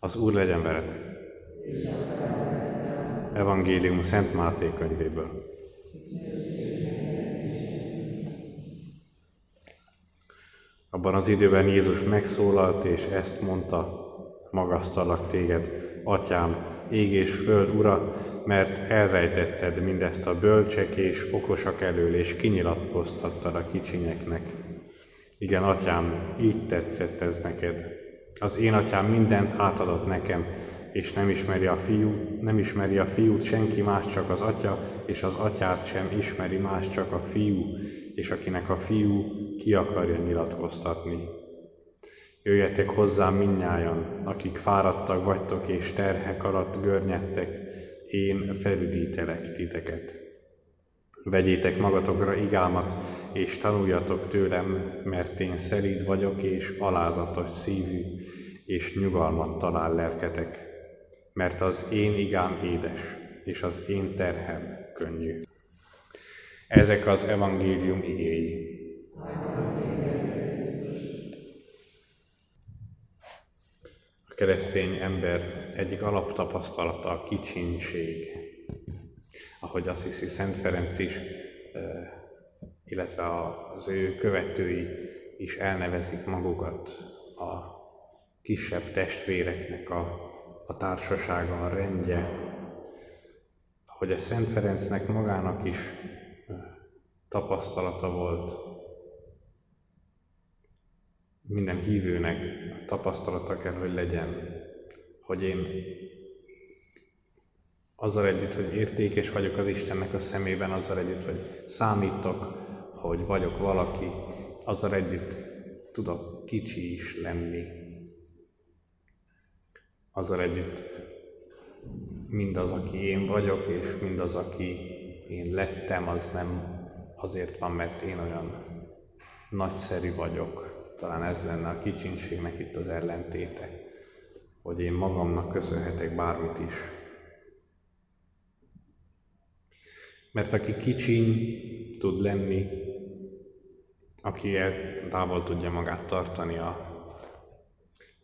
Az Úr legyen veletek! Evangélium Szent Máté könyvéből. Abban az időben Jézus megszólalt, és ezt mondta, magasztalak téged, atyám, ég és föld ura, mert elrejtetted mindezt a bölcsek és okosak elől, és kinyilatkoztattad a kicsinyeknek. Igen, atyám, így tetszett ez neked. Az én atyám mindent átadott nekem, és nem ismeri a fiút, nem ismeri a fiút senki más, csak az atya, és az atyát sem ismeri más, csak a fiú, és akinek a fiú ki akarja nyilatkoztatni. Jöjjetek hozzám minnyájan, akik fáradtak vagytok és terhek alatt görnyedtek, én felüdítelek titeket. Vegyétek magatokra igámat, és tanuljatok tőlem, mert én szelíd vagyok és alázatos szívű, és nyugalmat talál lelketek, mert az én igám édes, és az én terhem könnyű. Ezek az evangélium igéi. A keresztény ember egyik alaptapasztalata a kicsinség. Ahogy azt hiszi Szent Ferenc is, illetve az ő követői is elnevezik magukat a kisebb testvéreknek a, a társasága, a rendje, hogy a Szent Ferencnek magának is tapasztalata volt, minden hívőnek tapasztalata kell, hogy legyen, hogy én azzal együtt, hogy értékes vagyok az Istennek a szemében, azzal együtt, hogy számítok, hogy vagyok valaki, azzal együtt tudok kicsi is lenni, azzal együtt mindaz, aki én vagyok, és mindaz, aki én lettem, az nem azért van, mert én olyan nagyszerű vagyok. Talán ez lenne a kicsinségnek itt az ellentéte, hogy én magamnak köszönhetek bármit is. Mert aki kicsiny tud lenni, aki távol tudja magát tartani a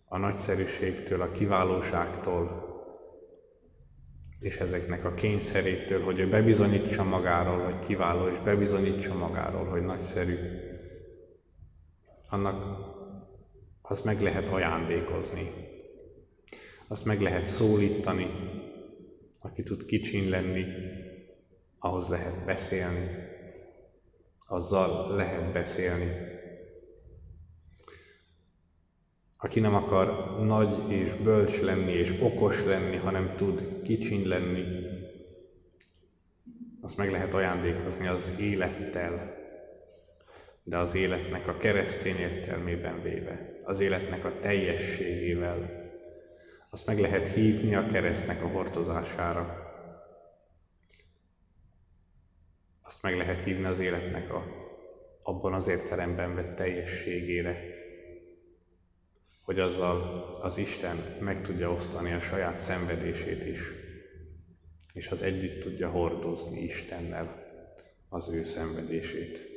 a nagyszerűségtől, a kiválóságtól, és ezeknek a kényszerétől, hogy ő bebizonyítsa magáról, hogy kiváló, és bebizonyítsa magáról, hogy nagyszerű, annak azt meg lehet ajándékozni, azt meg lehet szólítani, aki tud kicsin lenni, ahhoz lehet beszélni, azzal lehet beszélni, aki nem akar nagy és bölcs lenni és okos lenni, hanem tud kicsiny lenni, azt meg lehet ajándékozni az élettel, de az életnek a keresztény értelmében véve, az életnek a teljességével, azt meg lehet hívni a keresztnek a hordozására. Azt meg lehet hívni az életnek a, abban az értelemben vett teljességére, hogy azzal az Isten meg tudja osztani a saját szenvedését is, és az együtt tudja hordozni Istennel az ő szenvedését.